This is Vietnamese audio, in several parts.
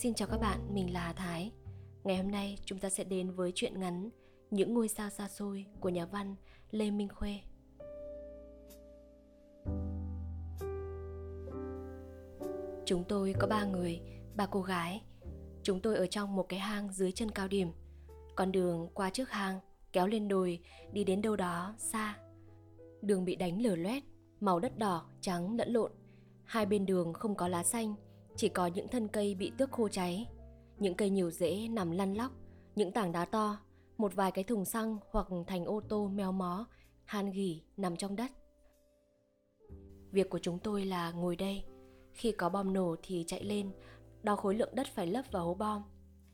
Xin chào các bạn, mình là Hà Thái. Ngày hôm nay chúng ta sẽ đến với chuyện ngắn Những ngôi sao xa xôi của nhà văn Lê Minh Khuê. Chúng tôi có ba người, ba cô gái. Chúng tôi ở trong một cái hang dưới chân cao điểm. Con đường qua trước hang, kéo lên đồi, đi đến đâu đó xa. Đường bị đánh lở loét, màu đất đỏ, trắng lẫn lộn. Hai bên đường không có lá xanh, chỉ có những thân cây bị tước khô cháy. Những cây nhiều rễ nằm lăn lóc, những tảng đá to, một vài cái thùng xăng hoặc thành ô tô meo mó, han gỉ nằm trong đất. Việc của chúng tôi là ngồi đây, khi có bom nổ thì chạy lên, đo khối lượng đất phải lấp vào hố bom,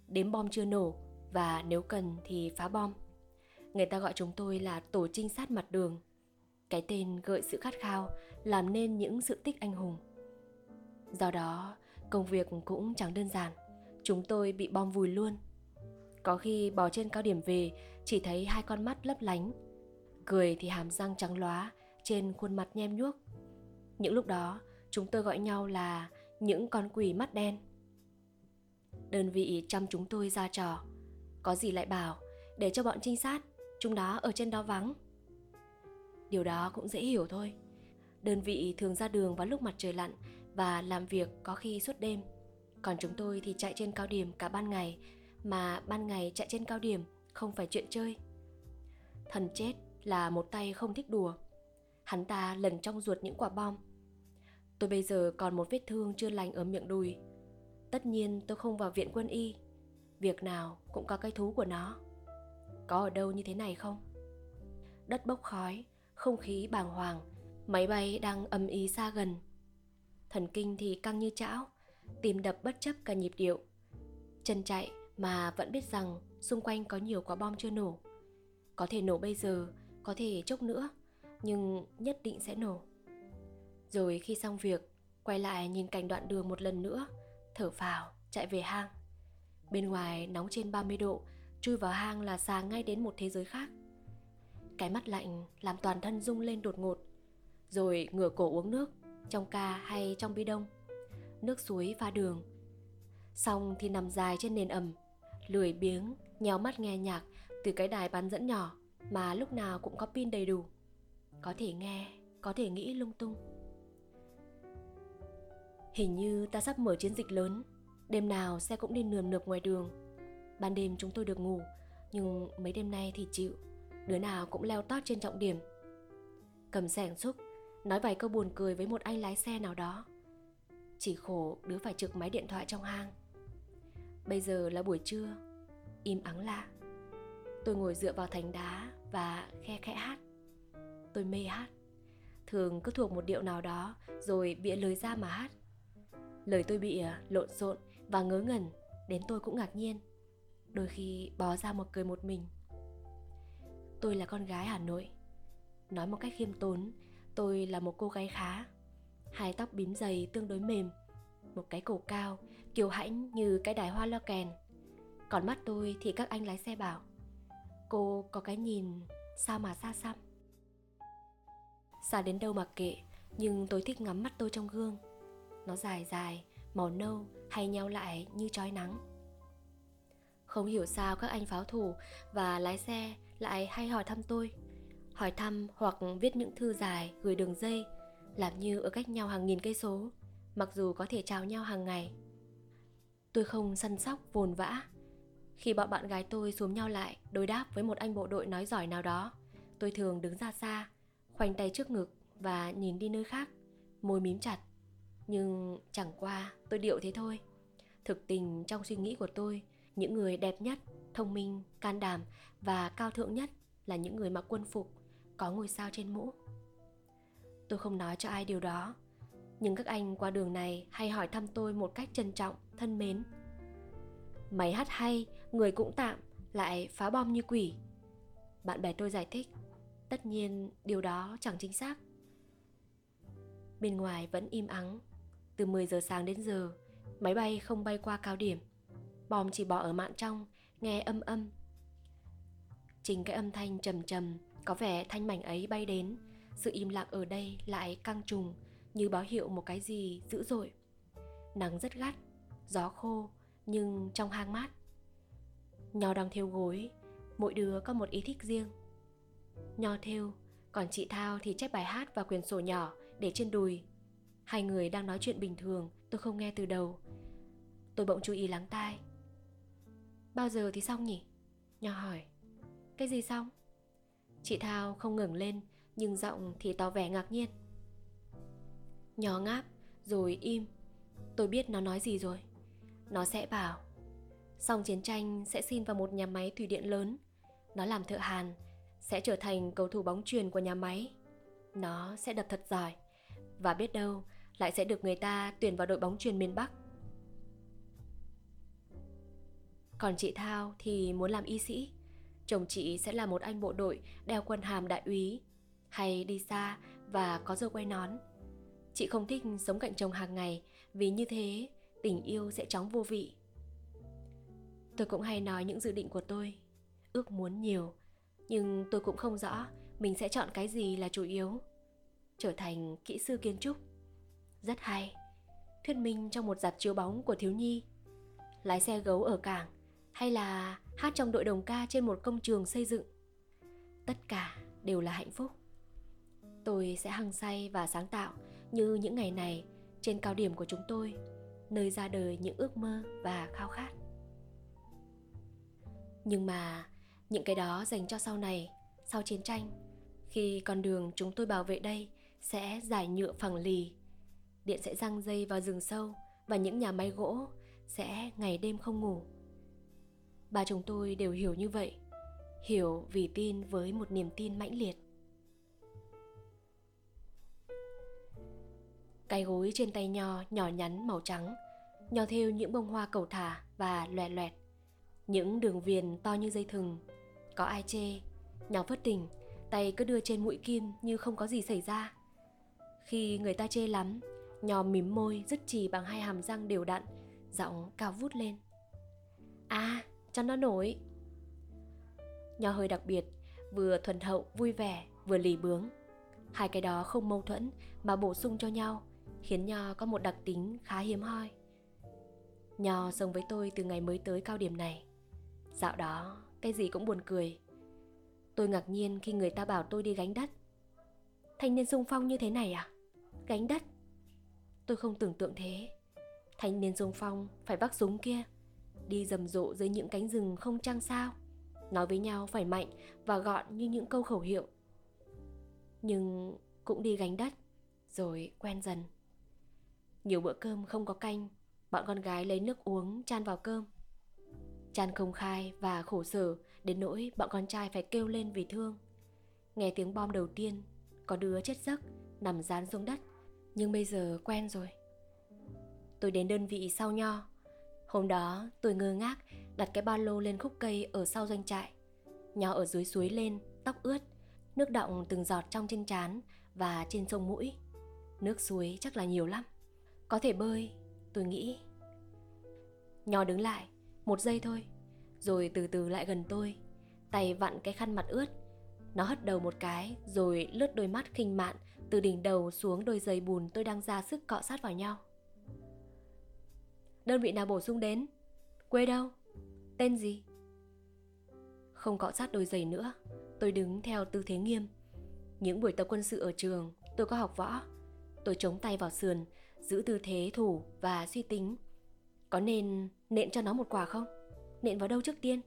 đếm bom chưa nổ và nếu cần thì phá bom. Người ta gọi chúng tôi là tổ trinh sát mặt đường. Cái tên gợi sự khát khao, làm nên những sự tích anh hùng. Do đó, công việc cũng chẳng đơn giản. Chúng tôi bị bom vùi luôn. Có khi bò trên cao điểm về, chỉ thấy hai con mắt lấp lánh. Cười thì hàm răng trắng lóa, trên khuôn mặt nhem nhuốc. Những lúc đó, chúng tôi gọi nhau là những con quỷ mắt đen. Đơn vị chăm chúng tôi ra trò. Có gì lại bảo, để cho bọn trinh sát, chúng đó ở trên đó vắng. Điều đó cũng dễ hiểu thôi. Đơn vị thường ra đường vào lúc mặt trời lặn và làm việc có khi suốt đêm. Còn chúng tôi thì chạy trên cao điểm cả ban ngày, mà ban ngày chạy trên cao điểm không phải chuyện chơi. Thần chết là một tay không thích đùa. Hắn ta lần trong ruột những quả bom. Tôi bây giờ còn một vết thương chưa lành ở miệng đùi. Tất nhiên tôi không vào viện quân y. Việc nào cũng có cái thú của nó. Có ở đâu như thế này không? Đất bốc khói, không khí bàng hoàng, máy bay đang ầm ý xa gần thần kinh thì căng như chảo, tìm đập bất chấp cả nhịp điệu. Chân chạy mà vẫn biết rằng xung quanh có nhiều quả bom chưa nổ. Có thể nổ bây giờ, có thể chốc nữa, nhưng nhất định sẽ nổ. Rồi khi xong việc, quay lại nhìn cảnh đoạn đường một lần nữa, thở phào, chạy về hang. Bên ngoài nóng trên 30 độ, chui vào hang là xa ngay đến một thế giới khác. Cái mắt lạnh làm toàn thân rung lên đột ngột, rồi ngửa cổ uống nước trong ca hay trong bi đông. Nước suối pha đường. Xong thì nằm dài trên nền ẩm, lười biếng nhéo mắt nghe nhạc từ cái đài bán dẫn nhỏ mà lúc nào cũng có pin đầy đủ. Có thể nghe, có thể nghĩ lung tung. Hình như ta sắp mở chiến dịch lớn, đêm nào xe cũng đi nườm nượp ngoài đường. Ban đêm chúng tôi được ngủ, nhưng mấy đêm nay thì chịu, đứa nào cũng leo tót trên trọng điểm. Cầm sẻng xúc nói vài câu buồn cười với một anh lái xe nào đó. Chỉ khổ đứa phải trực máy điện thoại trong hang. Bây giờ là buổi trưa, im ắng lạ. Tôi ngồi dựa vào thành đá và khe khẽ hát. Tôi mê hát. Thường cứ thuộc một điệu nào đó rồi bịa lời ra mà hát. Lời tôi bịa à, lộn xộn và ngớ ngẩn, đến tôi cũng ngạc nhiên. Đôi khi bó ra một cười một mình. Tôi là con gái hà nội. Nói một cách khiêm tốn Tôi là một cô gái khá. Hai tóc bím dày tương đối mềm, Một cái cổ cao, Kiều hãnh như cái đài hoa lo kèn. Còn mắt tôi thì các anh lái xe bảo, Cô có cái nhìn Sao mà xa xăm? Xa đến đâu mà kệ, Nhưng tôi thích ngắm mắt tôi trong gương. Nó dài dài, Màu nâu, hay nhau lại như trói nắng. Không hiểu sao các anh pháo thủ Và lái xe lại hay hỏi thăm tôi hỏi thăm hoặc viết những thư dài gửi đường dây, làm như ở cách nhau hàng nghìn cây số, mặc dù có thể chào nhau hàng ngày. Tôi không săn sóc vồn vã. Khi bọn bạn gái tôi xuống nhau lại đối đáp với một anh bộ đội nói giỏi nào đó, tôi thường đứng ra xa, khoanh tay trước ngực và nhìn đi nơi khác, môi mím chặt. Nhưng chẳng qua tôi điệu thế thôi. Thực tình trong suy nghĩ của tôi, những người đẹp nhất, thông minh, can đảm và cao thượng nhất là những người mặc quân phục có ngôi sao trên mũ. Tôi không nói cho ai điều đó, nhưng các anh qua đường này hay hỏi thăm tôi một cách trân trọng, thân mến. Máy hát hay, người cũng tạm, lại phá bom như quỷ. Bạn bè tôi giải thích, tất nhiên điều đó chẳng chính xác. Bên ngoài vẫn im ắng, từ 10 giờ sáng đến giờ, máy bay không bay qua cao điểm. Bom chỉ bỏ ở mạn trong, nghe âm âm. Chính cái âm thanh trầm trầm có vẻ thanh mảnh ấy bay đến sự im lặng ở đây lại căng trùng như báo hiệu một cái gì dữ dội nắng rất gắt gió khô nhưng trong hang mát. Nho đang theo gối, mỗi đứa có một ý thích riêng. Nho theo, còn chị Thao thì chép bài hát và quyển sổ nhỏ để trên đùi. Hai người đang nói chuyện bình thường, tôi không nghe từ đầu. Tôi bỗng chú ý lắng tai. Bao giờ thì xong nhỉ? Nho hỏi. Cái gì xong? Chị Thao không ngừng lên, nhưng giọng thì tỏ vẻ ngạc nhiên. nhỏ ngáp, rồi im. Tôi biết nó nói gì rồi. Nó sẽ bảo Xong chiến tranh sẽ xin vào một nhà máy thủy điện lớn Nó làm thợ hàn Sẽ trở thành cầu thủ bóng truyền của nhà máy Nó sẽ đập thật giỏi Và biết đâu lại sẽ được người ta tuyển vào đội bóng truyền miền Bắc Còn chị Thao thì muốn làm y sĩ Chồng chị sẽ là một anh bộ đội, đeo quân hàm đại úy, Hay đi xa và có dâu quay nón. Chị không thích sống cạnh chồng hàng ngày, Vì như thế tình yêu sẽ chóng vô vị. Tôi cũng hay nói những dự định của tôi, ước muốn nhiều, nhưng tôi cũng không rõ mình sẽ chọn cái gì là chủ yếu. Trở thành kỹ sư kiến trúc. Rất hay, thuyết minh trong một dạp chiếu bóng của thiếu nhi, lái xe gấu ở cảng, hay là hát trong đội đồng ca trên một công trường xây dựng. Tất cả đều là hạnh phúc. Tôi sẽ hăng say và sáng tạo như những ngày này trên cao điểm của chúng tôi, nơi ra đời những ước mơ và khao khát. Nhưng mà những cái đó dành cho sau này, sau chiến tranh, khi con đường chúng tôi bảo vệ đây sẽ giải nhựa phẳng lì, điện sẽ răng dây vào rừng sâu và những nhà máy gỗ sẽ ngày đêm không ngủ ba chúng tôi đều hiểu như vậy. Hiểu vì tin với một niềm tin mãnh liệt. Cái gối trên tay nho nhỏ nhắn màu trắng, nho thêu những bông hoa cầu thả và loẹt loẹt. Những đường viền to như dây thừng. Có ai chê? Nho phất tỉnh tay cứ đưa trên mũi kim như không có gì xảy ra. Khi người ta chê lắm, nho mím môi, dứt chỉ bằng hai hàm răng đều đặn, giọng cao vút lên. À cho nó nổi. Nho hơi đặc biệt, vừa thuần hậu, vui vẻ, vừa lì bướng. Hai cái đó không mâu thuẫn mà bổ sung cho nhau, khiến nho có một đặc tính khá hiếm hoi. Nho sống với tôi từ ngày mới tới cao điểm này. Dạo đó, cái gì cũng buồn cười. Tôi ngạc nhiên khi người ta bảo tôi đi gánh đất. Thanh niên sung phong như thế này à? Gánh đất? Tôi không tưởng tượng thế. Thanh niên sung phong phải vác súng kia đi rầm rộ dưới những cánh rừng không trăng sao. Nói với nhau phải mạnh và gọn như những câu khẩu hiệu. Nhưng cũng đi gánh đất, rồi quen dần. Nhiều bữa cơm không có canh, bọn con gái lấy nước uống chan vào cơm. Chan không khai và khổ sở, đến nỗi bọn con trai phải kêu lên vì thương. Nghe tiếng bom đầu tiên, có đứa chết giấc, nằm dán xuống đất. Nhưng bây giờ quen rồi. Tôi đến đơn vị sau nho hôm đó, tôi ngơ ngác, đặt cái ba lô lên khúc cây ở sau doanh trại. Nho ở dưới suối lên, tóc ướt, nước đọng từng giọt trong trên trán và trên sông mũi. Nước suối chắc là nhiều lắm. Có thể bơi, tôi nghĩ. Nho đứng lại, một giây thôi, rồi từ từ lại gần tôi, tay vặn cái khăn mặt ướt. Nó hất đầu một cái, rồi lướt đôi mắt khinh mạn, từ đỉnh đầu xuống đôi giày bùn tôi đang ra sức cọ sát vào nhau đơn vị nào bổ sung đến? Quê đâu? Tên gì? Không cọ sát đôi giày nữa. Tôi đứng theo tư thế nghiêm. Những buổi tập quân sự ở trường, tôi có học võ. Tôi chống tay vào sườn, giữ tư thế thủ và suy tính. Có nên nện cho nó một quả không? Nện vào đâu trước tiên?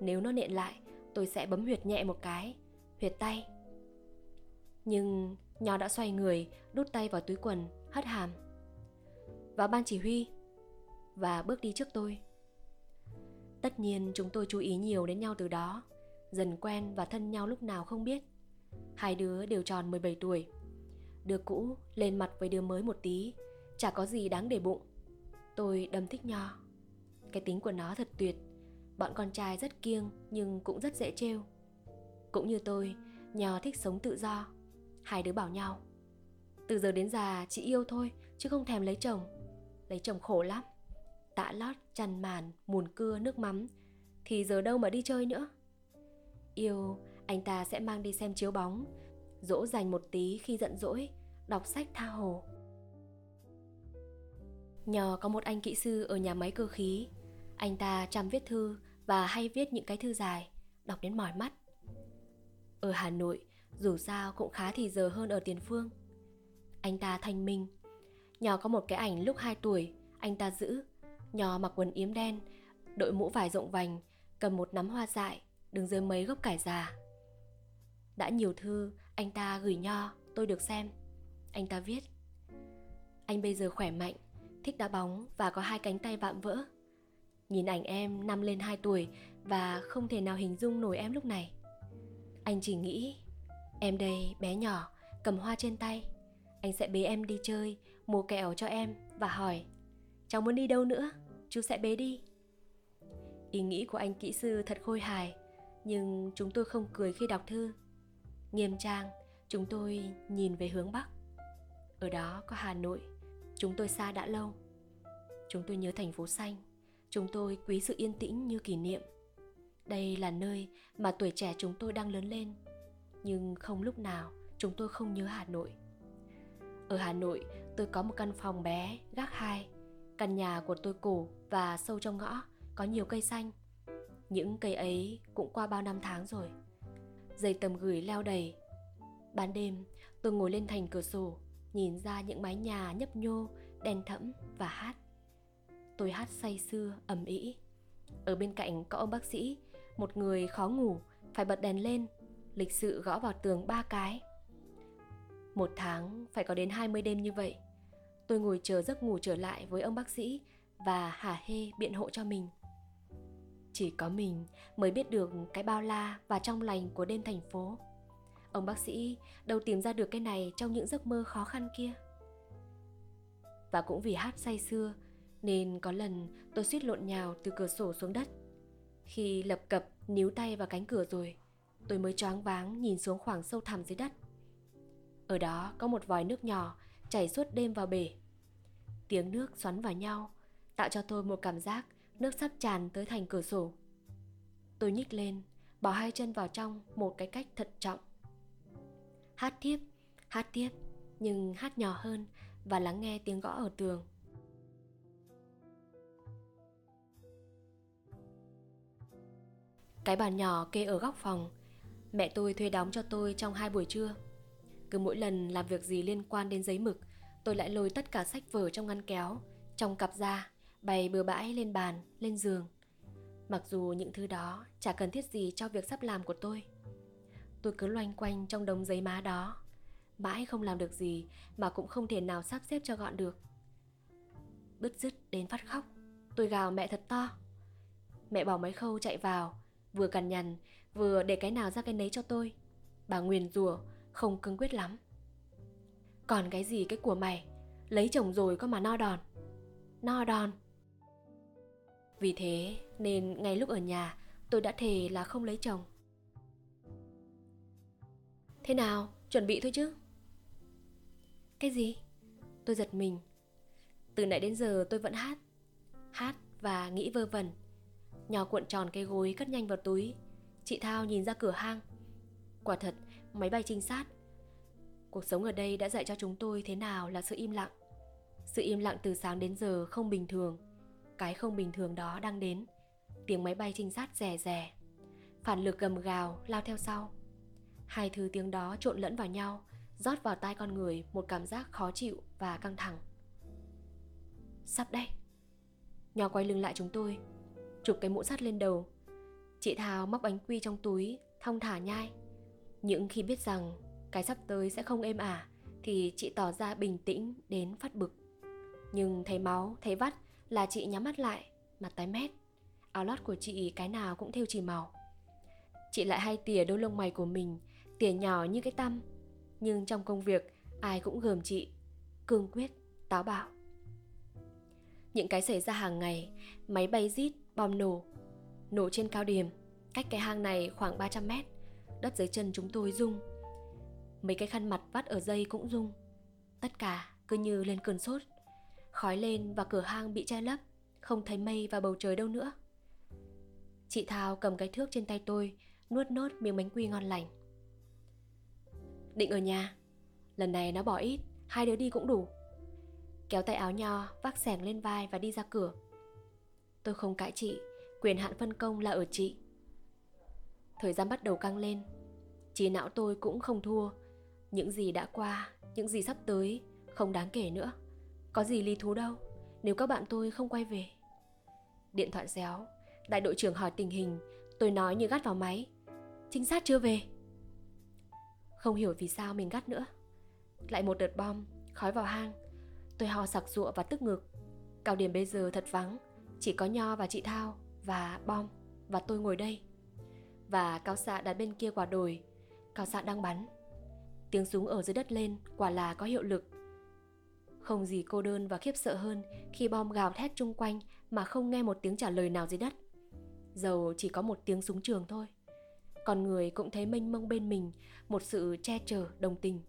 Nếu nó nện lại, tôi sẽ bấm huyệt nhẹ một cái, huyệt tay. Nhưng nho đã xoay người, đút tay vào túi quần, hất hàm. Vào ban chỉ huy và bước đi trước tôi. Tất nhiên, chúng tôi chú ý nhiều đến nhau từ đó. Dần quen và thân nhau lúc nào không biết. Hai đứa đều tròn 17 tuổi. Đứa cũ lên mặt với đứa mới một tí, chả có gì đáng để bụng. Tôi đâm thích nho. Cái tính của nó thật tuyệt. Bọn con trai rất kiêng nhưng cũng rất dễ trêu. Cũng như tôi, nho thích sống tự do. Hai đứa bảo nhau. Từ giờ đến già, chị yêu thôi, chứ không thèm lấy chồng. Lấy chồng khổ lắm tạ lót chăn màn mùn cưa nước mắm thì giờ đâu mà đi chơi nữa yêu anh ta sẽ mang đi xem chiếu bóng dỗ dành một tí khi giận dỗi đọc sách tha hồ Nhờ có một anh kỹ sư ở nhà máy cơ khí, anh ta chăm viết thư và hay viết những cái thư dài, đọc đến mỏi mắt. Ở Hà Nội, dù sao cũng khá thì giờ hơn ở Tiền Phương. Anh ta thanh minh. nhờ có một cái ảnh lúc 2 tuổi, anh ta giữ nho mặc quần yếm đen, đội mũ vải rộng vành, cầm một nắm hoa dại, đứng dưới mấy gốc cải già. Đã nhiều thư, anh ta gửi nho, tôi được xem. Anh ta viết. Anh bây giờ khỏe mạnh, thích đá bóng và có hai cánh tay vạm vỡ. Nhìn ảnh em năm lên 2 tuổi và không thể nào hình dung nổi em lúc này. Anh chỉ nghĩ, em đây bé nhỏ, cầm hoa trên tay. Anh sẽ bế em đi chơi, mua kẹo cho em và hỏi, cháu muốn đi đâu nữa, chú sẽ bế đi. Ý nghĩ của anh kỹ sư thật khôi hài, nhưng chúng tôi không cười khi đọc thư. Nghiêm trang, chúng tôi nhìn về hướng Bắc. Ở đó có Hà Nội, chúng tôi xa đã lâu. Chúng tôi nhớ thành phố xanh, chúng tôi quý sự yên tĩnh như kỷ niệm. Đây là nơi mà tuổi trẻ chúng tôi đang lớn lên, nhưng không lúc nào chúng tôi không nhớ Hà Nội. Ở Hà Nội, tôi có một căn phòng bé, gác hai. Căn nhà của tôi cổ và sâu trong ngõ, có nhiều cây xanh. Những cây ấy cũng qua bao năm tháng rồi. Dây tầm gửi leo đầy. Ban đêm, tôi ngồi lên thành cửa sổ, nhìn ra những mái nhà nhấp nhô, đèn thẫm và hát. Tôi hát say sưa, ầm ĩ. Ở bên cạnh có ông bác sĩ, một người khó ngủ, phải bật đèn lên, lịch sự gõ vào tường ba cái. Một tháng phải có đến 20 đêm như vậy. Tôi ngồi chờ giấc ngủ trở lại với ông bác sĩ và hả hê biện hộ cho mình. Chỉ có mình mới biết được cái bao la và trong lành của đêm thành phố. Ông bác sĩ đâu tìm ra được cái này trong những giấc mơ khó khăn kia. Và cũng vì hát say xưa nên có lần tôi suýt lộn nhào từ cửa sổ xuống đất. Khi lập cập níu tay vào cánh cửa rồi, tôi mới choáng váng nhìn xuống khoảng sâu thẳm dưới đất. Ở đó có một vòi nước nhỏ chảy suốt đêm vào bể. Tiếng nước xoắn vào nhau, tạo cho tôi một cảm giác nước sắp tràn tới thành cửa sổ. Tôi nhích lên, bỏ hai chân vào trong một cái cách thận trọng. Hát tiếp, hát tiếp, nhưng hát nhỏ hơn và lắng nghe tiếng gõ ở tường. Cái bàn nhỏ kê ở góc phòng, mẹ tôi thuê đóng cho tôi trong hai buổi trưa. Cứ mỗi lần làm việc gì liên quan đến giấy mực, tôi lại lôi tất cả sách vở trong ngăn kéo, trong cặp ra, bày bừa bãi lên bàn, lên giường. Mặc dù những thứ đó chả cần thiết gì cho việc sắp làm của tôi. Tôi cứ loanh quanh trong đống giấy má đó, mãi không làm được gì mà cũng không thể nào sắp xếp cho gọn được. Bứt rứt đến phát khóc, tôi gào mẹ thật to. Mẹ bỏ máy khâu chạy vào, vừa cằn nhằn, vừa để cái nào ra cái nấy cho tôi. Bà nguyền rủa không cương quyết lắm. Còn cái gì cái của mày, lấy chồng rồi có mà no đòn. No đòn. Vì thế nên ngay lúc ở nhà tôi đã thề là không lấy chồng. Thế nào, chuẩn bị thôi chứ? Cái gì? Tôi giật mình. Từ nãy đến giờ tôi vẫn hát. Hát và nghĩ vơ vẩn. Nhỏ cuộn tròn cái gối cất nhanh vào túi. Chị Thao nhìn ra cửa hang. Quả thật, máy bay trinh sát. Cuộc sống ở đây đã dạy cho chúng tôi thế nào là sự im lặng. Sự im lặng từ sáng đến giờ không bình thường. Cái không bình thường đó đang đến. Tiếng máy bay trinh sát rè rè. Phản lực gầm gào lao theo sau. Hai thứ tiếng đó trộn lẫn vào nhau, rót vào tai con người một cảm giác khó chịu và căng thẳng. Sắp đây. Nhỏ quay lưng lại chúng tôi, chụp cái mũ sắt lên đầu. Chị Thảo móc bánh quy trong túi, thong thả nhai. Những khi biết rằng cái sắp tới sẽ không êm ả, thì chị tỏ ra bình tĩnh đến phát bực. Nhưng thấy máu, thấy vắt là chị nhắm mắt lại, mặt tái mét. Áo lót của chị cái nào cũng theo chỉ màu. Chị lại hay tỉa đôi lông mày của mình, tỉa nhỏ như cái tăm. Nhưng trong công việc, ai cũng gờm chị, cương quyết, táo bạo. Những cái xảy ra hàng ngày, máy bay rít, bom nổ. Nổ trên cao điểm, cách cái hang này khoảng 300 mét. Đất dưới chân chúng tôi rung. Mấy cái khăn mặt vắt ở dây cũng rung. Tất cả cứ như lên cơn sốt. Khói lên và cửa hang bị che lấp, không thấy mây và bầu trời đâu nữa. Chị Thao cầm cái thước trên tay tôi, nuốt nốt miếng bánh quy ngon lành. Định ở nhà, lần này nó bỏ ít, hai đứa đi cũng đủ. kéo tay áo nho, vác sẻng lên vai và đi ra cửa. Tôi không cãi chị, quyền hạn phân công là ở chị. Thời gian bắt đầu căng lên, trí não tôi cũng không thua. Những gì đã qua, những gì sắp tới, không đáng kể nữa. Có gì lý thú đâu, nếu các bạn tôi không quay về. Điện thoại réo, đại đội trưởng hỏi tình hình, tôi nói như gắt vào máy. Chính xác chưa về. Không hiểu vì sao mình gắt nữa. Lại một đợt bom, khói vào hang. Tôi ho sặc sụa và tức ngực. Cao điểm bây giờ thật vắng, chỉ có Nho và chị Thao và bom và tôi ngồi đây. Và cao xạ đặt bên kia quả đồi, cao xạ đang bắn. Tiếng súng ở dưới đất lên quả là có hiệu lực. Không gì cô đơn và khiếp sợ hơn khi bom gào thét chung quanh mà không nghe một tiếng trả lời nào dưới đất. Dầu chỉ có một tiếng súng trường thôi. Còn người cũng thấy mênh mông bên mình một sự che chở đồng tình.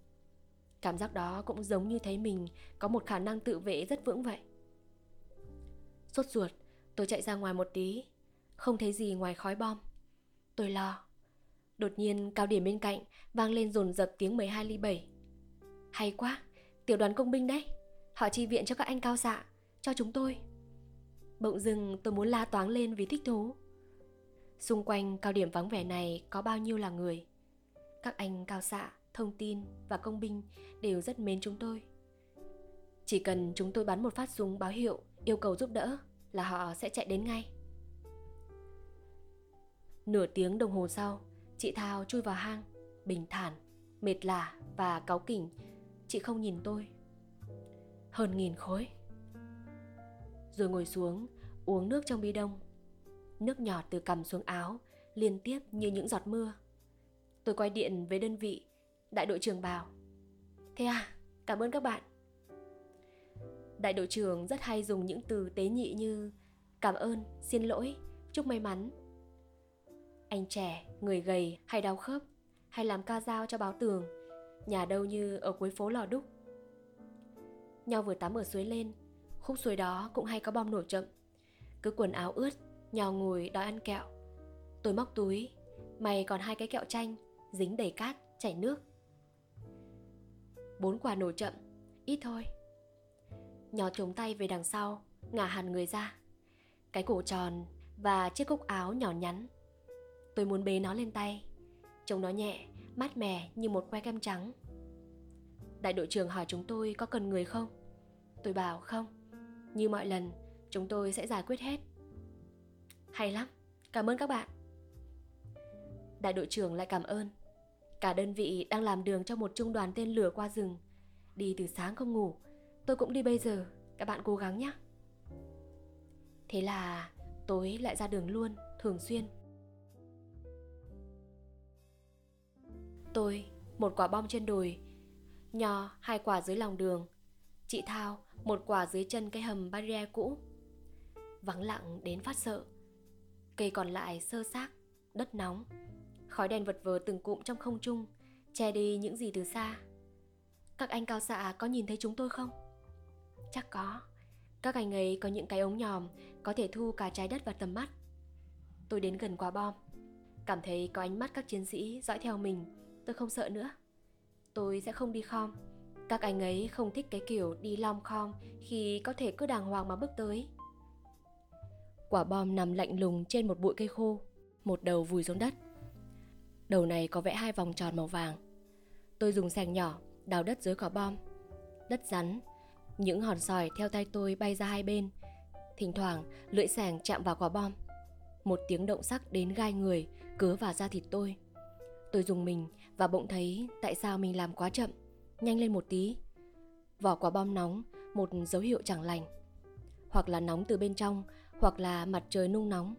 Cảm giác đó cũng giống như thấy mình có một khả năng tự vệ rất vững vậy. Sốt ruột, tôi chạy ra ngoài một tí, không thấy gì ngoài khói bom. Tôi lo. Đột nhiên cao điểm bên cạnh vang lên dồn dập tiếng 12 ly 7. Hay quá, tiểu đoàn công binh đấy. Họ chi viện cho các anh cao xạ, cho chúng tôi. Bỗng dưng tôi muốn la toáng lên vì thích thú. Xung quanh cao điểm vắng vẻ này có bao nhiêu là người. Các anh cao xạ, thông tin và công binh đều rất mến chúng tôi. Chỉ cần chúng tôi bắn một phát súng báo hiệu yêu cầu giúp đỡ là họ sẽ chạy đến ngay. Nửa tiếng đồng hồ sau, chị Thao chui vào hang, bình thản, mệt lả và cáu kỉnh. Chị không nhìn tôi. Hơn nghìn khối. Rồi ngồi xuống, uống nước trong bi đông. Nước nhỏ từ cằm xuống áo, liên tiếp như những giọt mưa. Tôi quay điện với đơn vị, đại đội trưởng bảo. Thế à, cảm ơn các bạn. Đại đội trưởng rất hay dùng những từ tế nhị như cảm ơn, xin lỗi, chúc may mắn. Anh trẻ, người gầy hay đau khớp, hay làm ca dao cho báo tường, nhà đâu như ở cuối phố Lò Đúc. Nho vừa tắm ở suối lên, khúc suối đó cũng hay có bom nổ chậm. Cứ quần áo ướt, Nho ngồi đòi ăn kẹo. Tôi móc túi, mày còn hai cái kẹo chanh, dính đầy cát, chảy nước. Bốn quả nổ chậm, ít thôi Nho chống tay về đằng sau ngả hẳn người ra cái cổ tròn và chiếc cúc áo nhỏ nhắn tôi muốn bế nó lên tay trông nó nhẹ mát mẻ như một que kem trắng đại đội trưởng hỏi chúng tôi có cần người không? Tôi bảo, không. Như mọi lần, chúng tôi sẽ giải quyết hết. Hay lắm. Cảm ơn các bạn. Đại đội trưởng lại cảm ơn. Cả đơn vị đang làm đường cho một trung đoàn tên lửa qua rừng. Đi từ sáng không ngủ. Tôi cũng đi bây giờ. Các bạn cố gắng nhé. Thế là tối lại ra đường luôn, thường xuyên. Tôi, một quả bom trên đồi nho hai quả dưới lòng đường. Chị thao một quả dưới chân cái hầm barrier cũ. Vắng lặng đến phát sợ. Cây còn lại sơ xác đất nóng. Khói đèn vật vờ từng cụm trong không trung che đi những gì từ xa. Các anh cao xạ có nhìn thấy chúng tôi không? Chắc có. Các anh ấy có những cái ống nhòm có thể thu cả trái đất vào tầm mắt. Tôi đến gần quả bom, cảm thấy có ánh mắt các chiến sĩ dõi theo mình, tôi không sợ nữa. Tôi sẽ không đi khom. Các anh ấy không thích cái kiểu đi lom khom khi có thể cứ đàng hoàng mà bước tới. Quả bom nằm lạnh lùng trên một bụi cây khô, một đầu vùi xuống đất. Đầu này có vẽ hai vòng tròn màu vàng. Tôi dùng sàng nhỏ đào đất dưới quả bom. Đất rắn, những hòn sỏi theo tay tôi bay ra hai bên. Thỉnh thoảng, lưỡi sàng chạm vào quả bom. Một tiếng động sắc đến gai người, cứa vào da thịt tôi. Tôi dùng mình và bỗng thấy tại sao mình làm quá chậm. Nhanh lên một tí. Vỏ quả bom nóng, một dấu hiệu chẳng lành. Hoặc là nóng từ bên trong, hoặc là mặt trời nung nóng.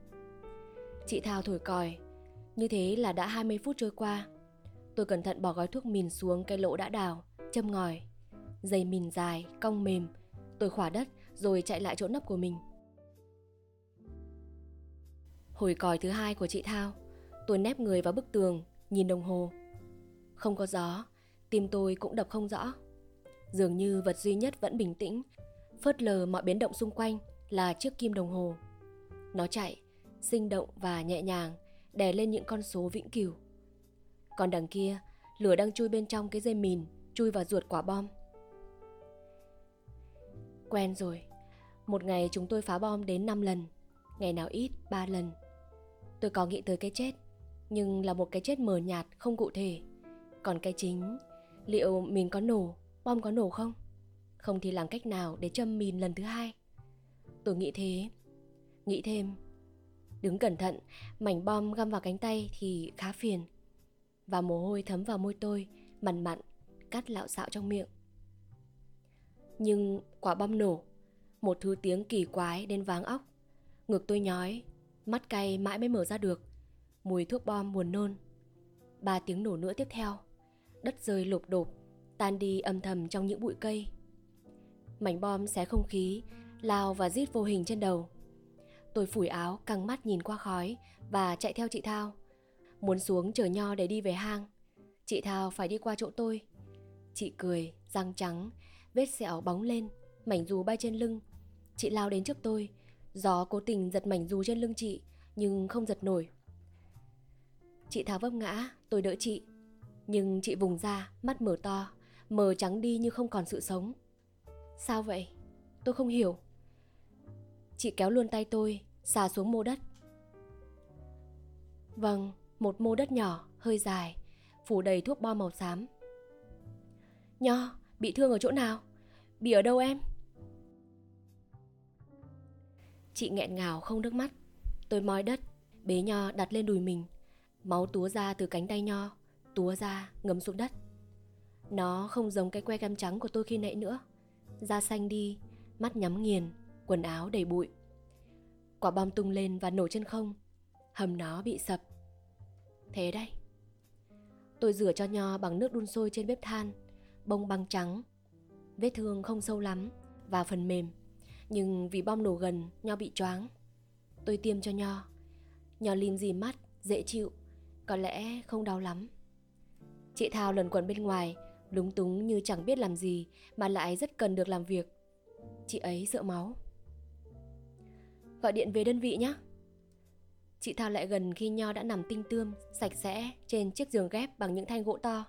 Chị Thao thổi còi. Như thế là đã 20 phút trôi qua. Tôi cẩn thận bỏ gói thuốc mìn xuống cái lỗ đã đào, châm ngòi dây mìn dài, cong mềm. Tôi khỏa đất rồi chạy lại chỗ nấp của mình. Hồi còi thứ hai của chị Thao, tôi nép người vào bức tường, nhìn đồng hồ. Không có gió, tim tôi cũng đập không rõ. Dường như vật duy nhất vẫn bình tĩnh, phớt lờ mọi biến động xung quanh là chiếc kim đồng hồ. Nó chạy, sinh động và nhẹ nhàng, đè lên những con số vĩnh cửu. Còn đằng kia, lửa đang chui bên trong cái dây mìn, chui vào ruột quả bom. Quen rồi. Một ngày chúng tôi phá bom đến 5 lần, ngày nào ít 3 lần. Tôi có nghĩ tới cái chết, nhưng là một cái chết mờ nhạt không cụ thể. Còn cái chính, liệu mình có nổ, bom có nổ không? Không thì làm cách nào để châm mìn lần thứ hai? Tôi nghĩ thế. Nghĩ thêm, đứng cẩn thận, mảnh bom găm vào cánh tay thì khá phiền. Và mồ hôi thấm vào môi tôi, mặn mặn, cắt lạo xạo trong miệng. Nhưng quả bom nổ, một thứ tiếng kỳ quái đến váng óc. Ngực tôi nhói, mắt cay mãi mới mở ra được. Mùi thuốc bom buồn nôn. Ba tiếng nổ nữa tiếp theo. Đất rơi lộp đột, tan đi âm thầm trong những bụi cây. Mảnh bom xé không khí, lao và rít vô hình trên đầu. Tôi phủi áo, căng mắt nhìn qua khói và chạy theo chị Thao. Muốn xuống chở nho để đi về hang. Chị Thao phải đi qua chỗ tôi. Chị cười, răng trắng, vết sẹo bóng lên, mảnh dù bay trên lưng. Chị lao đến trước tôi, gió cố tình giật mảnh dù trên lưng chị, nhưng không giật nổi. Chị tháo vấp ngã, tôi đỡ chị. Nhưng chị vùng ra, mắt mở to, mờ trắng đi như không còn sự sống. Sao vậy? Tôi không hiểu. Chị kéo luôn tay tôi, xà xuống mô đất. Vâng, một mô đất nhỏ, hơi dài, phủ đầy thuốc bo màu xám. Nho, bị thương ở chỗ nào? Bị ở đâu em? Chị nghẹn ngào không nước mắt. Tôi moi đất, bế Nho đặt lên đùi mình. Máu túa ra từ cánh tay Nho, túa ra ngấm xuống đất. Nó không giống cái que cam trắng của tôi khi nãy nữa. Da xanh đi, mắt nhắm nghiền, quần áo đầy bụi. Quả bom tung lên và nổ trên không. Hầm nó bị sập. Thế đây. Tôi rửa cho Nho bằng nước đun sôi trên bếp than, bông băng trắng. Vết thương không sâu lắm và phần mềm, nhưng vì bom nổ gần, Nho bị choáng. Tôi tiêm cho Nho. Nho lim dì mắt, dễ chịu, có lẽ không đau lắm. Chị Thao lần quẩn bên ngoài, lúng túng như chẳng biết làm gì mà lại rất cần được làm việc. Chị ấy sợ máu. Gọi điện về đơn vị nhé. Chị Thao lại gần khi Nho đã nằm tinh tươm, sạch sẽ trên chiếc giường ghép bằng những thanh gỗ to.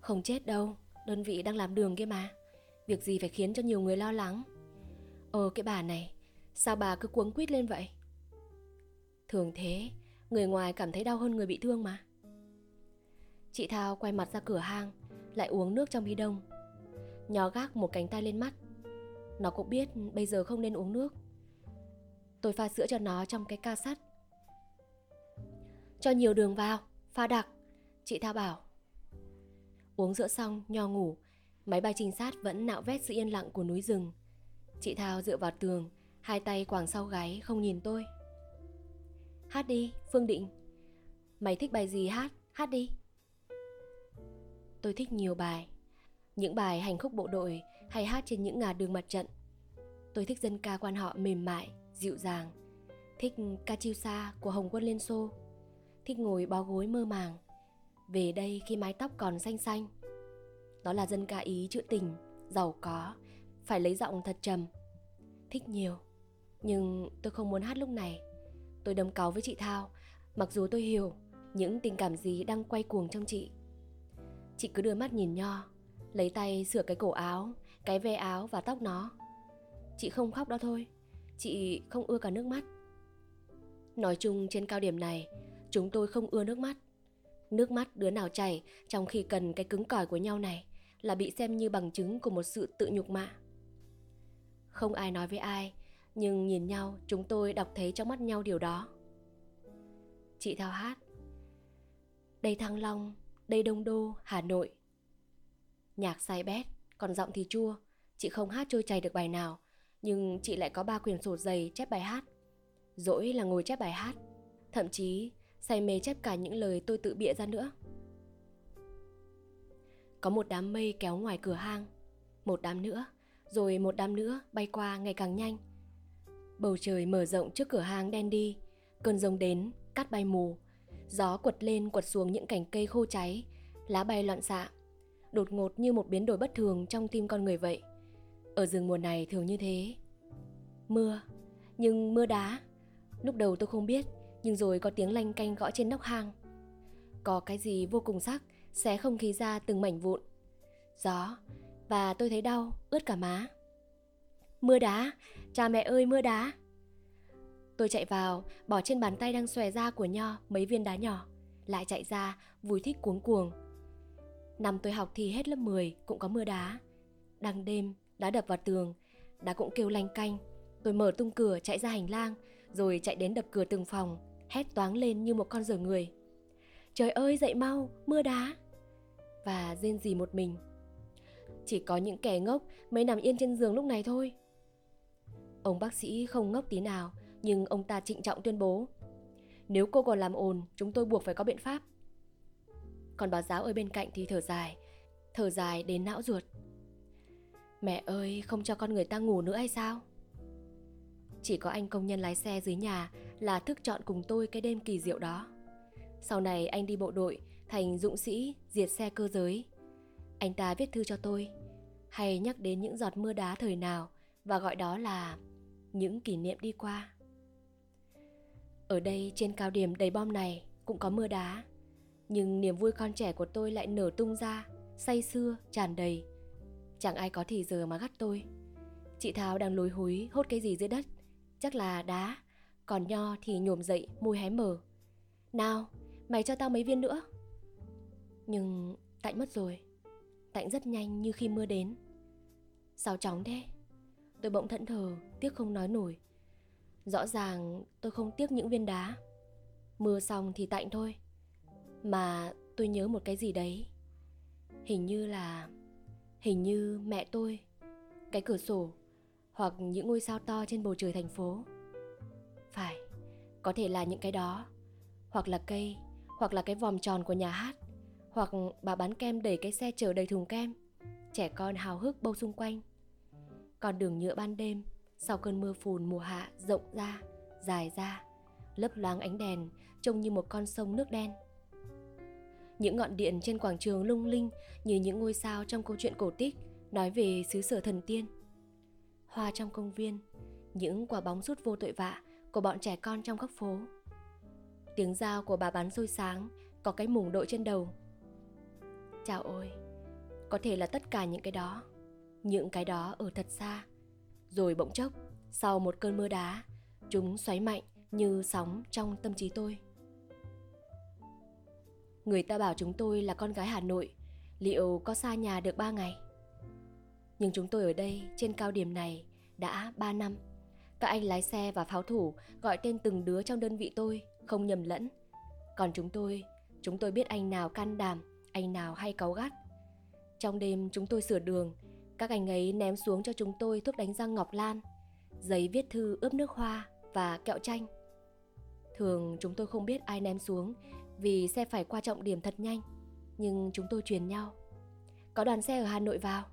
Không chết đâu, đơn vị đang làm đường kia mà. Việc gì phải khiến cho nhiều người lo lắng. Ờ cái bà này, sao bà cứ cuống quýt lên vậy? Thường thế, người ngoài cảm thấy đau hơn người bị thương mà. Chị Thao quay mặt ra cửa hang, lại uống nước trong bi đông. Nhó gác một cánh tay lên mắt. Nó cũng biết bây giờ không nên uống nước. Tôi pha sữa cho nó trong cái ca sắt. Cho nhiều đường vào, pha đặc, chị Thao bảo. Uống sữa xong, nho ngủ, máy bay trinh sát vẫn nạo vét sự yên lặng của núi rừng. Chị Thao dựa vào tường, hai tay quàng sau gáy không nhìn tôi. Hát đi, Phương Định. Mày thích bài gì hát, hát đi. Tôi thích nhiều bài. Những bài hành khúc bộ đội hay hát trên những ngả đường mặt trận. Tôi thích dân ca quan họ mềm mại, dịu dàng. Thích ca chiêu xa của Hồng quân Liên Xô. Thích ngồi bó gối mơ màng. Về đây khi mái tóc còn xanh xanh. Đó là dân ca ý trữ tình, giàu có, phải lấy giọng thật trầm. Thích nhiều. Nhưng tôi không muốn hát lúc này. Tôi đâm cáu với chị Thao, mặc dù tôi hiểu những tình cảm gì đang quay cuồng trong chị. Chị cứ đưa mắt nhìn Nho Lấy tay sửa cái cổ áo Cái ve áo và tóc nó. Chị không khóc đó thôi. Chị không ưa cả nước mắt. Nói chung trên cao điểm này Chúng tôi không ưa nước mắt. Nước mắt đứa nào chảy Trong khi cần cái cứng cỏi của nhau này Là bị xem như bằng chứng của một sự tự nhục mạ. Không ai nói với ai nhưng nhìn nhau chúng tôi đọc thấy trong mắt nhau điều đó Chị thao hát Đây Thăng Long đây Đông Đô, Hà Nội. Nhạc sai bét, còn giọng thì chua. Chị không hát trôi chảy được bài nào, nhưng chị lại có ba quyển sổ dày chép bài hát. Dỗi là ngồi chép bài hát, thậm chí say mê chép cả những lời tôi tự bịa ra nữa. Có một đám mây kéo ngoài cửa hang, một đám nữa, rồi một đám nữa bay qua ngày càng nhanh. Bầu trời mở rộng trước cửa hàng đen đi, cơn rông đến, cắt bay mù, Gió quật lên quật xuống những cành cây khô cháy, lá bay loạn xạ. Đột ngột như một biến đổi bất thường trong tim con người vậy. Ở rừng mùa này thường như thế. Mưa, nhưng mưa đá. Lúc đầu tôi không biết, nhưng rồi có tiếng lanh canh gõ trên nóc hang. Có cái gì vô cùng sắc, xé không khí ra từng mảnh vụn. Gió, và tôi thấy đau, ướt cả má. Mưa đá, cha mẹ ơi mưa đá. Tôi chạy vào, bỏ trên bàn tay đang xòe ra của Nho mấy viên đá nhỏ, lại chạy ra, vui thích cuống cuồng. Năm tôi học thì hết lớp 10 cũng có mưa đá. Đang đêm, đá đập vào tường, đá cũng kêu lanh canh. Tôi mở tung cửa chạy ra hành lang, rồi chạy đến đập cửa từng phòng, hét toáng lên như một con dở người. Trời ơi dậy mau, mưa đá. Và rên gì một mình. Chỉ có những kẻ ngốc mới nằm yên trên giường lúc này thôi. Ông bác sĩ không ngốc tí nào, nhưng ông ta trịnh trọng tuyên bố. Nếu cô còn làm ồn chúng tôi buộc phải có biện pháp. Còn bà giáo ở bên cạnh thì thở dài thở dài đến não ruột. Mẹ ơi không cho con người ta ngủ nữa hay sao? Chỉ có anh công nhân lái xe dưới nhà là thức chọn cùng tôi cái đêm kỳ diệu đó. Sau này anh đi bộ đội thành dũng sĩ diệt xe cơ giới. Anh ta viết thư cho tôi hay nhắc đến những giọt mưa đá thời nào và gọi đó là những kỷ niệm đi qua. Ở đây trên cao điểm đầy bom này cũng có mưa đá Nhưng niềm vui con trẻ của tôi lại nở tung ra Say sưa, tràn đầy. Chẳng ai có thì giờ mà gắt tôi. Chị Thảo đang lối húi hốt cái gì dưới đất Chắc là đá Còn Nho thì nhổm dậy môi hé mở. Nào, mày cho tao mấy viên nữa. Nhưng Tạnh mất rồi Tạnh rất nhanh như khi mưa đến. Sao chóng thế? Tôi bỗng thẫn thờ, Tiếc không nói nổi. Rõ ràng tôi không tiếc những viên đá. Mưa xong thì tạnh thôi. Mà tôi nhớ một cái gì đấy. Hình như là, Hình như mẹ tôi, Cái cửa sổ Hoặc những ngôi sao to trên bầu trời thành phố. Phải, Có thể là những cái đó. Hoặc là cây, Hoặc là cái vòng tròn của nhà hát. Hoặc bà bán kem đẩy cái xe chở đầy thùng kem. Trẻ con hào hức bâu xung quanh. Còn đường nhựa ban đêm sau cơn mưa phùn mùa hạ rộng ra, dài ra, lấp loáng ánh đèn trông như một con sông nước đen. Những ngọn điện trên quảng trường lung linh như những ngôi sao trong câu chuyện cổ tích nói về xứ sở thần tiên. Hoa trong công viên, những quả bóng rút vô tội vạ của bọn trẻ con trong các phố. Tiếng dao của bà bán xôi sáng có cái mùng đội trên đầu. Chào ôi, có thể là tất cả những cái đó, những cái đó ở thật xa rồi bỗng chốc, sau một cơn mưa đá, chúng xoáy mạnh như sóng trong tâm trí tôi. Người ta bảo chúng tôi là con gái Hà Nội, liệu có xa nhà được ba ngày? Nhưng chúng tôi ở đây trên cao điểm này đã ba năm. Các anh lái xe và pháo thủ gọi tên từng đứa trong đơn vị tôi, không nhầm lẫn. Còn chúng tôi, chúng tôi biết anh nào can đảm, anh nào hay cáu gắt. Trong đêm chúng tôi sửa đường, các anh ấy ném xuống cho chúng tôi thuốc đánh răng ngọc lan, giấy viết thư ướp nước hoa và kẹo chanh. Thường chúng tôi không biết ai ném xuống vì xe phải qua trọng điểm thật nhanh, nhưng chúng tôi truyền nhau. Có đoàn xe ở Hà Nội vào.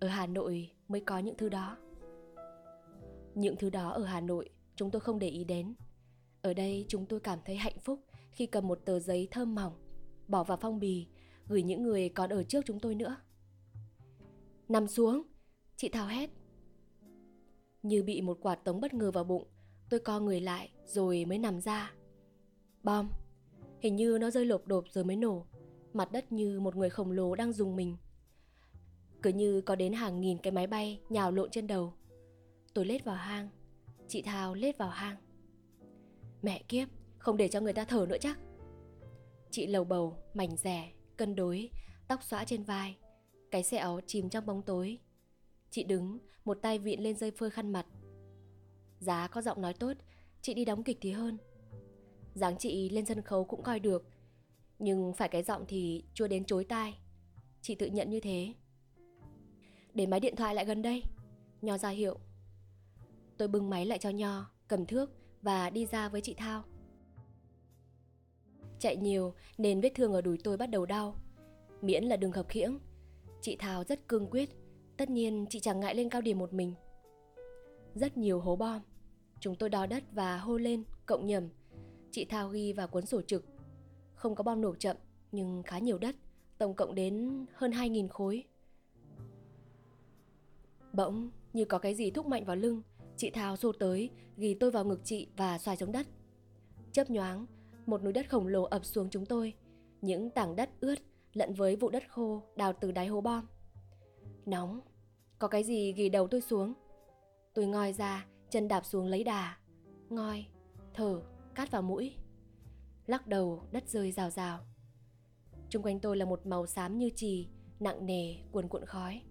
Ở Hà Nội mới có những thứ đó. Những thứ đó ở Hà Nội chúng tôi không để ý đến. Ở đây chúng tôi cảm thấy hạnh phúc khi cầm một tờ giấy thơm mỏng, bỏ vào phong bì, gửi những người còn ở trước chúng tôi nữa. Nằm xuống. Chị Thảo hét. Như bị một quả tống bất ngờ vào bụng Tôi co người lại rồi mới nằm ra. Bom. Hình như nó rơi lộp đột rồi mới nổ. Mặt đất như một người khổng lồ đang dùng mình. Cứ như có đến hàng nghìn cái máy bay nhào lộn trên đầu. Tôi lết vào hang. Chị Thảo lết vào hang. Mẹ kiếp Không để cho người ta thở nữa chắc. Chị lầu bầu, mảnh rẻ, cân đối Tóc xõa trên vai cái xe áo chìm trong bóng tối. Chị đứng, một tay vịn lên dây phơi khăn mặt. Giá có giọng nói tốt, chị đi đóng kịch thì hơn. Dáng chị lên sân khấu cũng coi được. Nhưng phải cái giọng thì chưa đến chối tai. Chị tự nhận như thế. Để máy điện thoại lại gần đây. Nho ra hiệu. Tôi bưng máy lại cho Nho, cầm thước và đi ra với chị Thao. Chạy nhiều nên vết thương ở đùi tôi bắt đầu đau. Miễn là đừng khập khiễng. Chị Thảo rất cương quyết. Tất nhiên, chị chẳng ngại lên cao điểm một mình. Rất nhiều hố bom. Chúng tôi đo đất và hô lên, Cộng nhầm. Chị Thảo ghi vào cuốn sổ trực. Không có bom nổ chậm, Nhưng khá nhiều đất, Tổng cộng đến hơn 2.000 khối. Bỗng, như có cái gì thúc mạnh vào lưng, Chị Thảo xô tới, Ghi tôi vào ngực chị và xoài xuống đất. Chớp nhoáng, Một núi đất khổng lồ ập xuống chúng tôi. Những tảng đất ướt lẫn với vụ đất khô đào từ đáy hố bom. Nóng, có cái gì ghi đầu tôi xuống. Tôi ngoi ra, chân đạp xuống lấy đà. Ngoi, thở, cát vào mũi. Lắc đầu, đất rơi rào rào. Trung quanh tôi là một màu xám như trì, nặng nề, cuồn cuộn khói.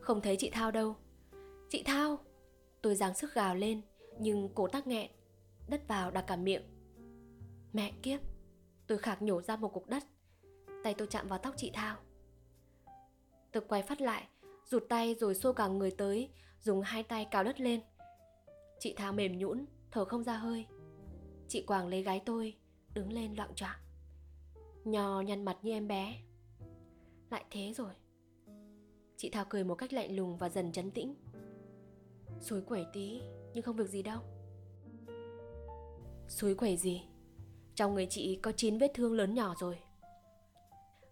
Không thấy chị Thao đâu. Chị Thao! Tôi giáng sức gào lên, nhưng cổ tắc nghẹn. Đất vào đặt cả miệng. Mẹ kiếp! Tôi khạc nhổ ra một cục đất. Tay tôi chạm vào tóc chị Thao. Tôi quay phát lại, rụt tay rồi xô cả người tới, dùng hai tay cào đất lên. Chị Thao mềm nhũn, thở không ra hơi. Chị Quảng lấy gái tôi, đứng lên loạn choạng. Nhò nhăn mặt như em bé. Lại thế rồi. Chị Thao cười một cách lạnh lùng và dần chấn tĩnh. Suối quẩy tí, nhưng không việc gì đâu. Suối quẩy gì? Trong người chị có 9 vết thương lớn nhỏ rồi.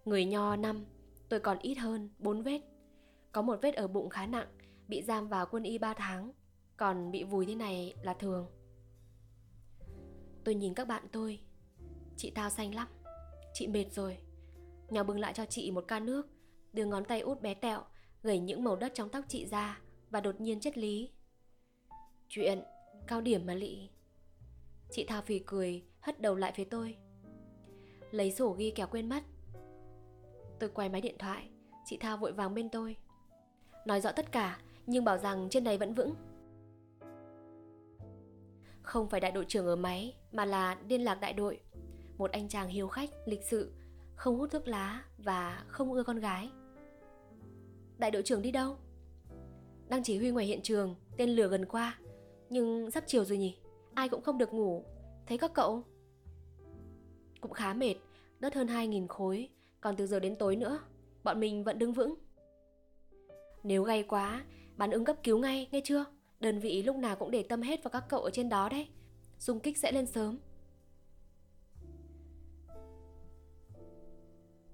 Người nho năm, tôi còn ít hơn 4 vết. Có một vết ở bụng khá nặng, bị giam vào quân y 3 tháng, còn bị vùi thế này là thường. Tôi nhìn các bạn tôi, chị Thao xanh lắm, chị mệt rồi. Nhỏ bưng lại cho chị một ca nước, đưa ngón tay út bé tẹo, gầy những màu đất trong tóc chị ra và đột nhiên chất lý. Chuyện, cao điểm mà lị. Chị Thao phì cười, hất đầu lại phía tôi. Lấy sổ ghi kéo quên mất. Tôi quay máy điện thoại, chị Thao vội vàng bên tôi. Nói rõ tất cả, nhưng bảo rằng trên này vẫn vững. Không phải đại đội trưởng ở máy, mà là liên lạc đại đội. Một anh chàng hiếu khách, lịch sự, không hút thuốc lá và không ưa con gái. Đại đội trưởng đi đâu? Đang chỉ huy ngoài hiện trường, tên lửa gần qua. Nhưng sắp chiều rồi nhỉ? Ai cũng không được ngủ. Thấy các cậu? Cũng khá mệt, đất hơn 2.000 khối, còn từ giờ đến tối nữa, bọn mình vẫn đứng vững. Nếu gay quá, bắn ứng cấp cứu ngay, nghe chưa? Đơn vị lúc nào cũng để tâm hết vào các cậu ở trên đó đấy. Xung kích sẽ lên sớm.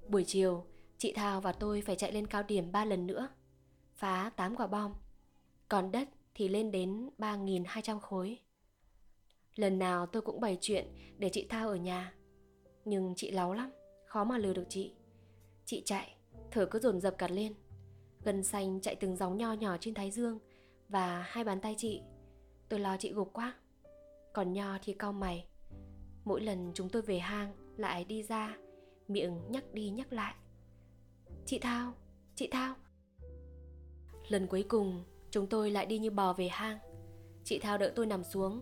Buổi chiều, chị Thao và tôi phải chạy lên cao điểm 3 lần nữa, phá 8 quả bom. Còn đất thì lên đến 3.200 khối. Lần nào tôi cũng bày chuyện để chị Thao ở nhà. Nhưng chị láu lắm, khó mà lừa được chị. Chị chạy, thở cứ dồn dập cặt lên. Gân xanh chạy từng dòng nho nhỏ trên thái dương và hai bàn tay chị. Tôi lo chị gục quá. Còn nho thì cau mày. Mỗi lần chúng tôi về hang lại đi ra, miệng nhắc đi nhắc lại. Chị Thao, chị Thao. Lần cuối cùng, chúng tôi lại đi như bò về hang. Chị Thao đỡ tôi nằm xuống.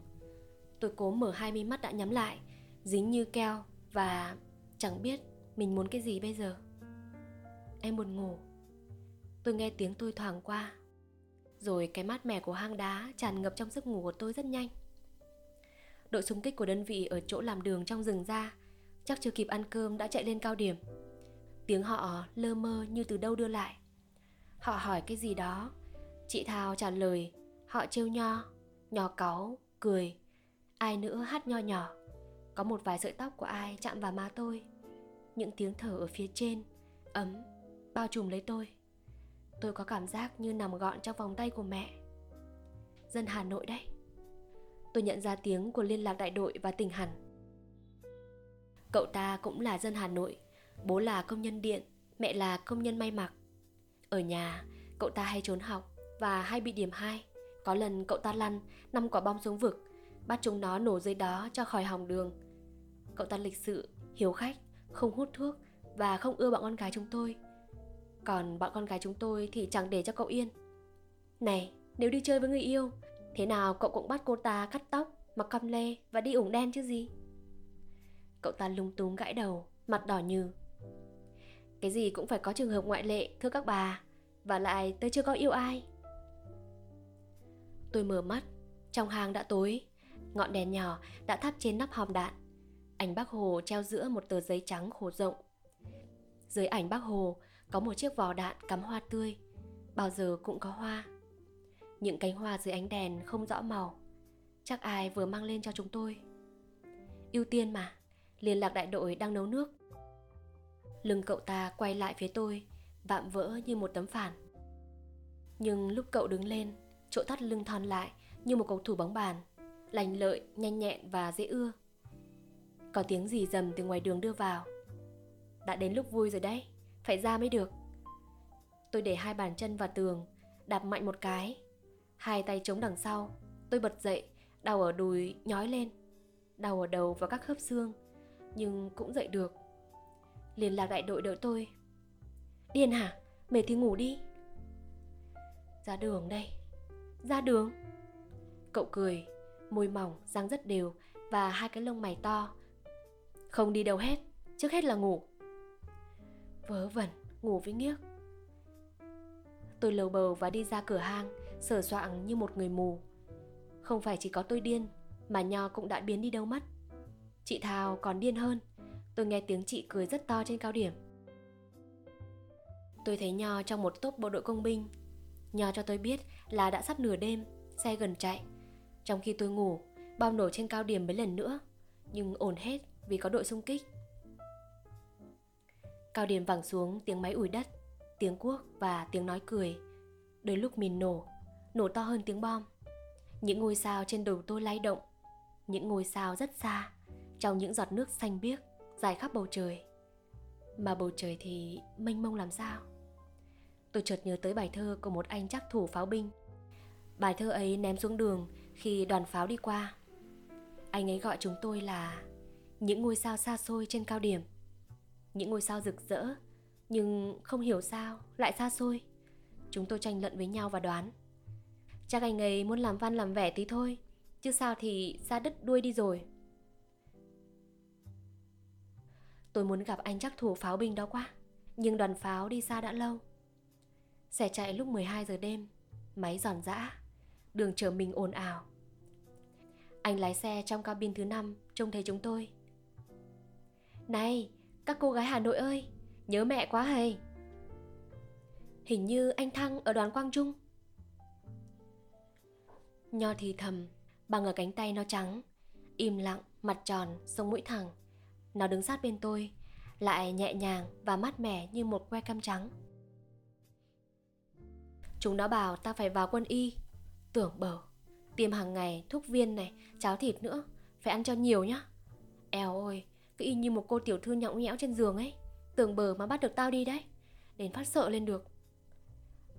Tôi cố mở hai mi mắt đã nhắm lại, dính như keo và chẳng biết mình muốn cái gì bây giờ. Em buồn ngủ. Tôi nghe tiếng tôi thoảng qua. Rồi cái mát mẻ của hang đá tràn ngập trong giấc ngủ của tôi rất nhanh. Đội xung kích của đơn vị ở chỗ làm đường trong rừng ra, chắc chưa kịp ăn cơm đã chạy lên cao điểm Tiếng họ lơ mơ như từ đâu đưa lại Họ hỏi cái gì đó Chị Thao trả lời Họ trêu nho Nho cáu, cười Ai nữa hát nho nhỏ. Có một vài sợi tóc của ai chạm vào má tôi. Những tiếng thở ở phía trên Ấm, bao trùm lấy tôi. Tôi có cảm giác như nằm gọn trong vòng tay của mẹ. Dân Hà Nội đấy. Tôi nhận ra tiếng của liên lạc đại đội và tỉnh hẳn. Cậu ta cũng là dân Hà Nội. Bố là công nhân điện, mẹ là công nhân may mặc. Ở nhà, cậu ta hay trốn học và hay bị điểm hai. Có lần cậu ta lăn năm quả bom xuống vực, bắt chúng nó nổ dưới đó cho khỏi hỏng đường. Cậu ta lịch sự, hiếu khách, không hút thuốc và không ưa bọn con gái chúng tôi. Còn bọn con gái chúng tôi thì chẳng để cho cậu yên. Này, nếu đi chơi với người yêu, thế nào cậu cũng bắt cô ta cắt tóc, mặc căm lê và đi ủng đen chứ gì? Cậu ta lung túng gãi đầu, mặt đỏ như cái gì cũng phải có trường hợp ngoại lệ, thưa các bà. Và lại tôi chưa có yêu ai. Tôi mở mắt, trong hang đã tối. Ngọn đèn nhỏ đã thắp trên nắp hòm đạn. Ảnh bác Hồ treo giữa một tờ giấy trắng khổ rộng. Dưới ảnh bác Hồ có một chiếc vỏ đạn cắm hoa tươi. Bao giờ cũng có hoa. Những cánh hoa dưới ánh đèn không rõ màu. Chắc ai vừa mang lên cho chúng tôi. Ưu tiên mà, liên lạc đại đội đang nấu nước Lưng cậu ta quay lại phía tôi, vạm vỡ như một tấm phản. Nhưng lúc cậu đứng lên, chỗ thắt lưng thon lại như một cầu thủ bóng bàn, lành lợi, nhanh nhẹn và dễ ưa. Có tiếng gì dầm từ ngoài đường đưa vào. Đã đến lúc vui rồi đấy, phải ra mới được. Tôi để hai bàn chân vào tường, đạp mạnh một cái. Hai tay chống đằng sau, tôi bật dậy, đau ở đùi nhói lên. Đau ở đầu và các khớp xương, nhưng cũng dậy được. Liên lạc đại đội đợi tôi. Điên hả? Mệt thì ngủ đi. Ra đường đây. Ra đường. Cậu cười, môi mỏng, răng rất đều và hai cái lông mày to. Không đi đâu hết, trước hết là ngủ. Vớ vẩn, ngủ với nghiếc. Tôi lầu bầu và đi ra cửa hang, sờ soạng như một người mù. Không phải chỉ có tôi điên, mà Nho cũng đã biến đi đâu mất. Chị Thào còn điên hơn, tôi nghe tiếng chị cười rất to trên cao điểm. Tôi thấy Nho trong một tốp bộ đội công binh. Nho cho tôi biết là đã sắp nửa đêm, xe gần chạy. Trong khi tôi ngủ, bom nổ trên cao điểm mấy lần nữa, nhưng ổn hết vì có đội xung kích. Cao điểm vẳng xuống tiếng máy ủi đất, tiếng cuốc và tiếng nói cười. Đôi lúc mìn nổ, nổ to hơn tiếng bom. Những ngôi sao trên đầu tôi lay động, những ngôi sao rất xa, trong những giọt nước xanh biếc dài khắp bầu trời. Mà bầu trời thì mênh mông làm sao? Tôi chợt nhớ tới bài thơ của một anh chắc thủ pháo binh. Bài thơ ấy ném xuống đường khi đoàn pháo đi qua. Anh ấy gọi chúng tôi là những ngôi sao xa xôi trên cao điểm. Những ngôi sao rực rỡ, nhưng không hiểu sao lại xa xôi. Chúng tôi tranh luận với nhau và đoán. Chắc anh ấy muốn làm văn làm vẻ tí thôi, chứ sao thì xa đứt đuôi đi rồi. Tôi muốn gặp anh chắc thủ pháo binh đó quá, nhưng đoàn pháo đi xa đã lâu. Xe chạy lúc 12 giờ đêm, máy giòn giã, đường chở mình ồn ào. Anh lái xe trong cabin thứ năm trông thấy chúng tôi. Này, các cô gái Hà Nội ơi, nhớ mẹ quá hề. Hình như anh Thăng ở đoàn Quang Trung. Nho thì thầm, bằng ở cánh tay nó trắng, im lặng, mặt tròn, sống mũi thẳng. Nó đứng sát bên tôi, lại nhẹ nhàng và mát mẻ như một que cam trắng. Chúng nó bảo ta phải vào quân y Tưởng bầu Tiêm hàng ngày, thuốc viên này, cháo thịt nữa. Phải ăn cho nhiều nhá. Eo ôi, cứ y như một cô tiểu thư nhõng nhẽo trên giường ấy. Tưởng bờ mà bắt được tao đi đấy. Đến phát sợ lên được.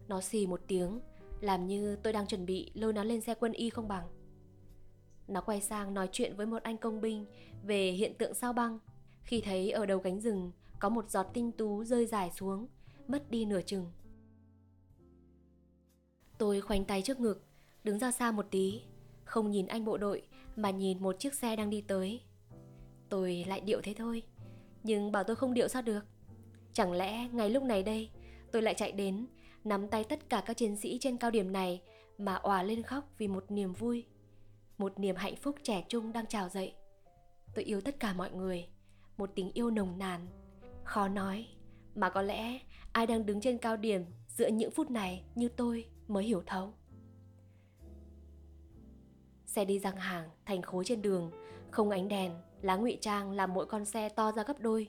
Nó xì một tiếng Làm như tôi đang chuẩn bị lôi nó lên xe quân y không bằng. Nó quay sang nói chuyện với một anh công binh Về hiện tượng sao băng. Khi thấy ở đầu cánh rừng Có một giọt tinh tú rơi dài xuống Mất đi nửa chừng. Tôi khoanh tay trước ngực, đứng ra xa một tí, không nhìn anh bộ đội mà nhìn một chiếc xe đang đi tới. Tôi lại điệu thế thôi, nhưng bảo tôi không điệu sao được. Chẳng lẽ ngay lúc này đây, tôi lại chạy đến, nắm tay tất cả các chiến sĩ trên cao điểm này mà òa lên khóc vì một niềm vui, một niềm hạnh phúc trẻ trung đang trào dậy. Tôi yêu tất cả mọi người, một tình yêu nồng nàn, khó nói, mà có lẽ ai đang đứng trên cao điểm giữa những phút này như tôi mới hiểu thấu xe đi răng hàng, thành khối trên đường. Không ánh đèn, lá ngụy trang làm mỗi con xe to ra gấp đôi.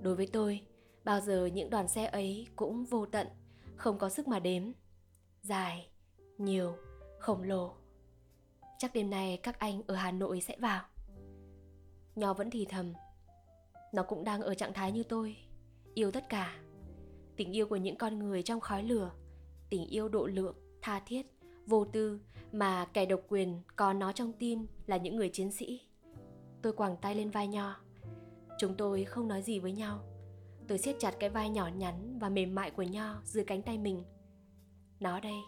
Đối với tôi, bao giờ những đoàn xe ấy cũng vô tận, không có sức mà đếm. Dài, nhiều, khổng lồ. Chắc đêm nay các anh ở hà nội sẽ vào. Nho vẫn thì thầm. Nó cũng đang ở trạng thái như tôi. Yêu tất cả. Tình yêu của những con người trong khói lửa. Tình yêu độ lượng, tha thiết, vô tư mà kẻ độc quyền có nó trong tim là những người chiến sĩ. Tôi quàng tay lên vai nho. Chúng tôi không nói gì với nhau. Tôi siết chặt cái vai nhỏ nhắn và mềm mại của nho dưới cánh tay mình. Nó đây,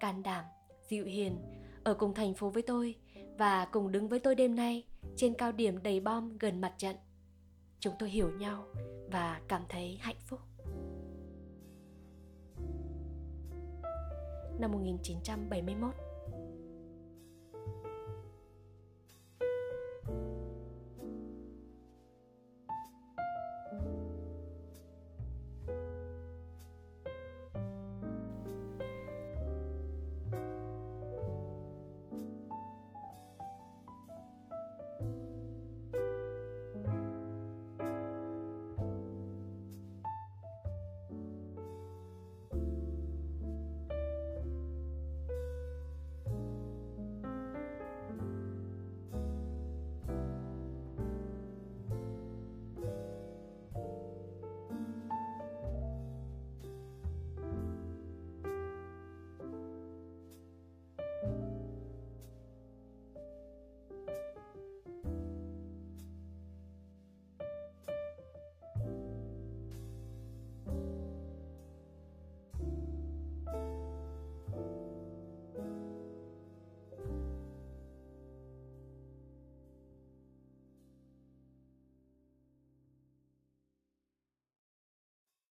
can đảm, dịu hiền, ở cùng thành phố với tôi và cùng đứng với tôi đêm nay trên cao điểm đầy bom gần mặt trận. Chúng tôi hiểu nhau và cảm thấy hạnh phúc. Năm 1971